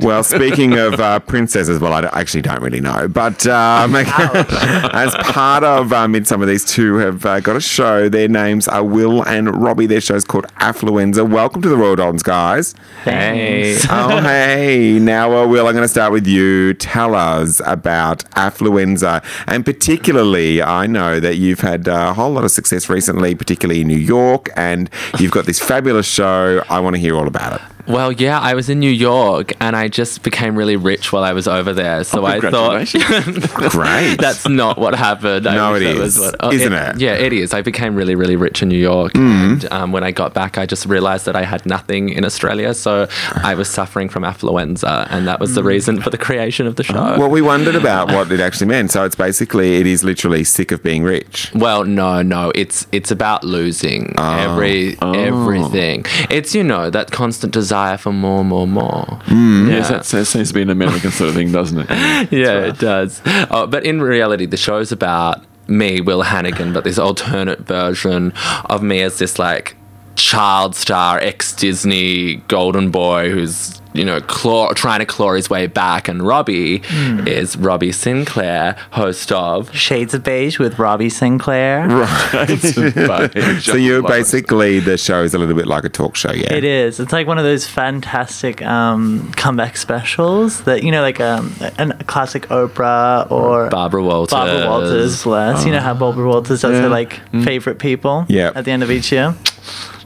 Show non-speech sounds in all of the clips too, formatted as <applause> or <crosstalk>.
Well, speaking of uh, princesses, well, I actually don't really know, but um, <laughs> <laughs> as part of uh, Midsumma, these two have uh, got a show. Their names are Will and Robbie. Their show's called Affluenza. Welcome to the Royal Daltons, guys. Hey. oh, hey. Now, uh, Will, I'm going to start with you. Tell us about Affluenza. And particularly, I know that you've had a whole lot of success recently, particularly in New York, and you've got this fabulous show. I want to hear all about it. Well, yeah, I was in New York and I just became really rich while I was over there. So I thought <laughs> Great. that's not what happened. I No, it is. what- oh, Isn't it? Yeah, it is. I became really, really rich in New York. Mm-hmm. And um, when I got back, I just realized that I had nothing in Australia. So I was suffering from affluenza. And that was the reason for the creation of the show. Mm. Well, we wondered about what it actually meant. So it's basically, it is literally sick of being rich. Well, no, no. It's it's about losing Oh. every everything. It's you know that constant desire for more, more, more. Mm. Yes, that, that seems to be an American sort of thing, doesn't it? <laughs> yeah, it does. Oh, but in reality, the show's about me, Will Hannigan, but this alternate version of me as this like child star, ex Disney golden boy who's you know claw, trying to claw his way back, and Robbie is Robbie Sinclair, host of. Shades of Beige with Robbie Sinclair. <laughs> Right. <laughs> So you're basically, the show is a little bit like a talk show, yeah? It is. It's like one of those fantastic um, comeback specials that you know, like um, a classic Oprah or Barbara Walters. Barbara Walters. Bless. You know how Barbara Walters does her like favorite people. Yeah. At the end of each year.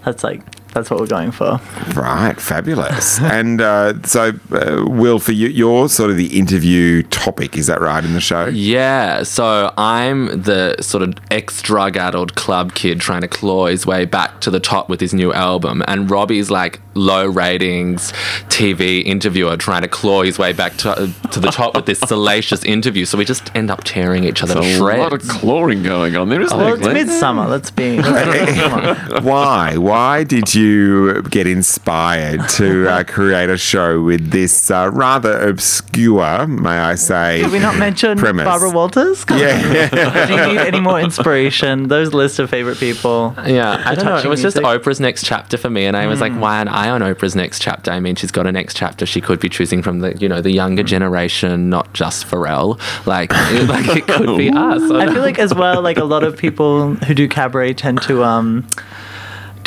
That's like that's what we're going for. Right, fabulous. <laughs> and uh, so, uh, Will, for you, you're sort of the interview topic, is that right, in the show? Yeah, so I'm the sort of ex drug addled club kid trying to claw his way back to the top with his new album. And Robbie's like low ratings TV interviewer trying to claw his way back to, to the top with this <laughs> salacious interview. So we just end up tearing each other to a lot of shreds. clawing going on there, isn't Well, there? it's midsumma. Let's be. Let's come on. <laughs> Why? Why did you get inspired to uh, create a show with this uh, rather obscure, may I say? Did we not mention Premise. Barbara Walters? Come on. Yeah. <laughs> Do you need any more inspiration? Those list of favorite people. Yeah, I don't know. It touching was just. Oprah's next chapter for me, and I was like, why am I on Oprah's next chapter? I mean, she's got a next chapter. She could be choosing from the you know the younger generation, not just Pharrell. Like, it, <laughs> like it could be us. I feel like as well, like a lot of people who do cabaret tend to um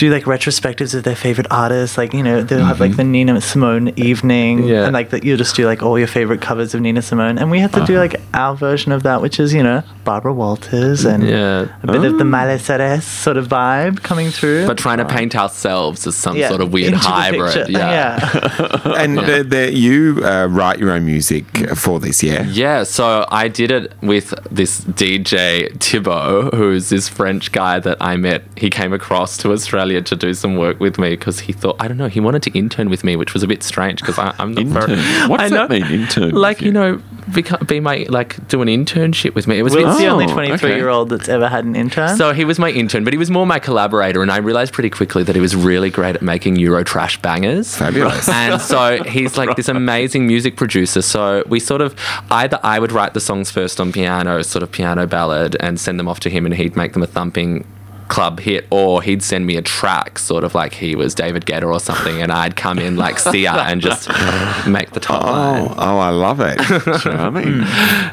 do like retrospectives of their favorite artists. Like you know they'll have like the mm-hmm. Nina Simone evening, Yeah. and like that you'll just do like all your favorite covers of Nina Simone, and we have to do uh-huh. like our version of that, which is you know Barbara Walters and Yeah. a bit of the mm. Miley Cyrus sort of vibe coming through. but trying to paint ourselves as some Yeah, sort of weird into hybrid. picture. <laughs> Yeah. <laughs> and the, the, you uh, write your own music for this, yeah? Yeah, so I did it with this DJ Thibaut, who's this French guy that I met. He came across to Australia to do some work with me because he thought I don't know he wanted to intern with me, which was a bit strange because I'm not very. Intern? What I does that mean, intern Like you you? know, beca- be my like do an internship with me. It was a bit Will's the only Oh, okay. 23 year old that's ever had an intern. So he was my intern, but he was more my collaborator, and I realized pretty quickly that he was really great at making Euro trash bangers. Fabulous. <laughs> And so he's like this <laughs> amazing music producer. So we sort of either I would write the songs first on piano, sort of piano ballad, and send them off to him, and he'd make them a thumping club hit, or he'd send me a track, sort of like he was David Guetta or something, and I'd come in like Sia and just <laughs> make the top line. Oh, oh, I love it. <laughs> Charming.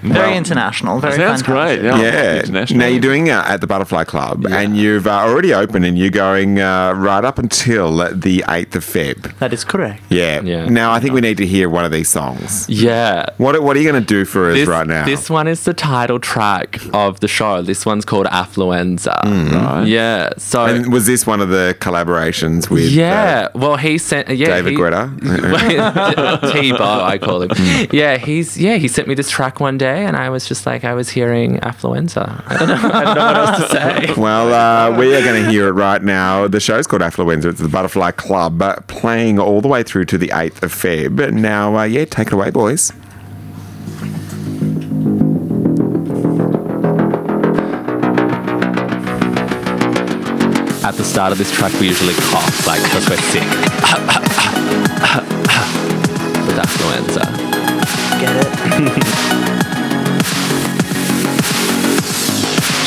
very international. Very Sounds fantastic. great. Yeah. Yeah. International. Now you're doing uh, at the Butterfly Club, and you've uh, already opened, and you're going uh, right up until the 8th of Feb. That is correct. Yeah. Yeah. Now I think we need to hear one of these songs. Yeah. What What are you going to do for us This, right now? this one is the title track of the show. This one's called Affluenza. Right. Yeah. So and was this one of the collaborations with? yeah, well, he sent yeah David he, Guetta? <laughs> T-Bo, I call him. <laughs> yeah, he's yeah he sent me this track one day, and I was just like I was hearing Affluenza. I don't know, I don't know what else to say. Uh, <laughs> well, uh, we are going to hear it right now. The show's called Affluenza. It's the Butterfly Club, uh, playing all the way through to the 8th of Feb. Now, uh, yeah, take it away, boys. At the start of this track, we usually cough, like because we're sick. but With affluenza. Get it?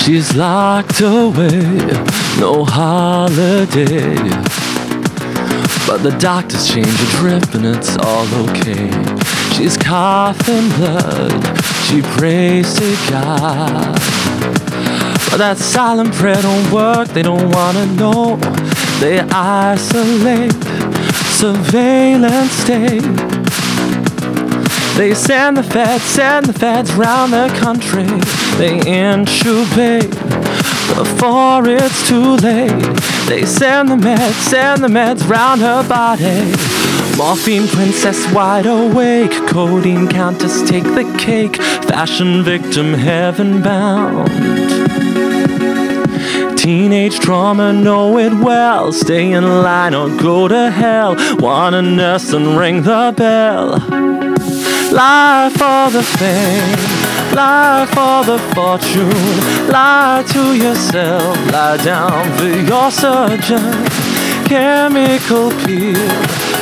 <laughs> She's locked away, no holiday. But the doctors change her drip and it's all okay. She's coughing blood, she prays to God. But that silent prayer don't work, they don't wanna know. They isolate, surveillance state. They send the feds, send the feds round the country. They intubate before it's too late. They send the meds, send the meds round her body. Morphine princess wide awake. Codeine countess take the cake. Fashion victim heaven bound. Teenage trauma, know it well. Stay in line or go to hell. Wanna nurse and ring the bell. Lie for the fame, lie for the fortune. Lie to yourself, lie down for your surgeon. Chemical peel,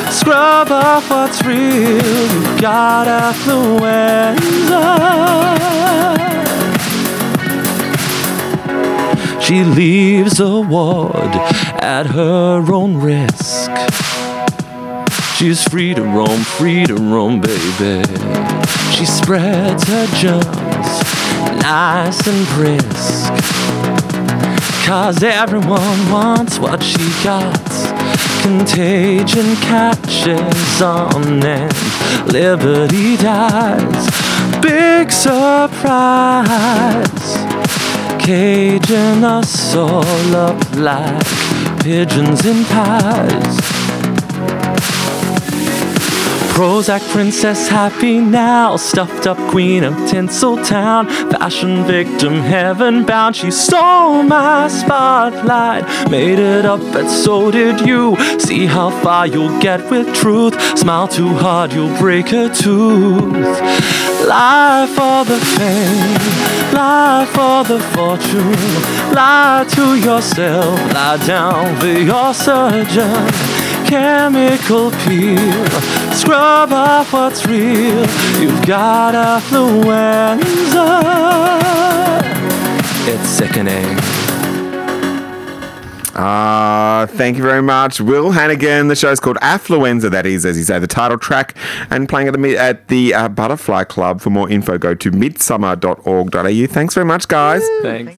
scrub off what's real. You got affluenza. She leaves the ward at her own risk. She's free to roam, free to roam, baby. She spreads her germs, nice and brisk. Cause everyone wants what she got. Contagion catches on and liberty dies. Big surprise caging us all up like pigeons in pies. Prozac princess happy now, stuffed up queen of Tinseltown, fashion victim heaven bound. She stole my spotlight, made it up, but so did you. See how far you'll get with truth. Smile too hard, you'll break a tooth. Lie for the fame, lie for the fortune, lie to yourself, lie down for your surgeon. Chemical peel, scrub off what's real. You've got affluenza. It's sickening. Ah, thank you very much, Will Hannigan. The show's called Affluenza. That is, as you say, the title track, and playing at the at the uh, Butterfly Club. For more info, go to midsumma.org.au. Thanks very much, guys. Thanks.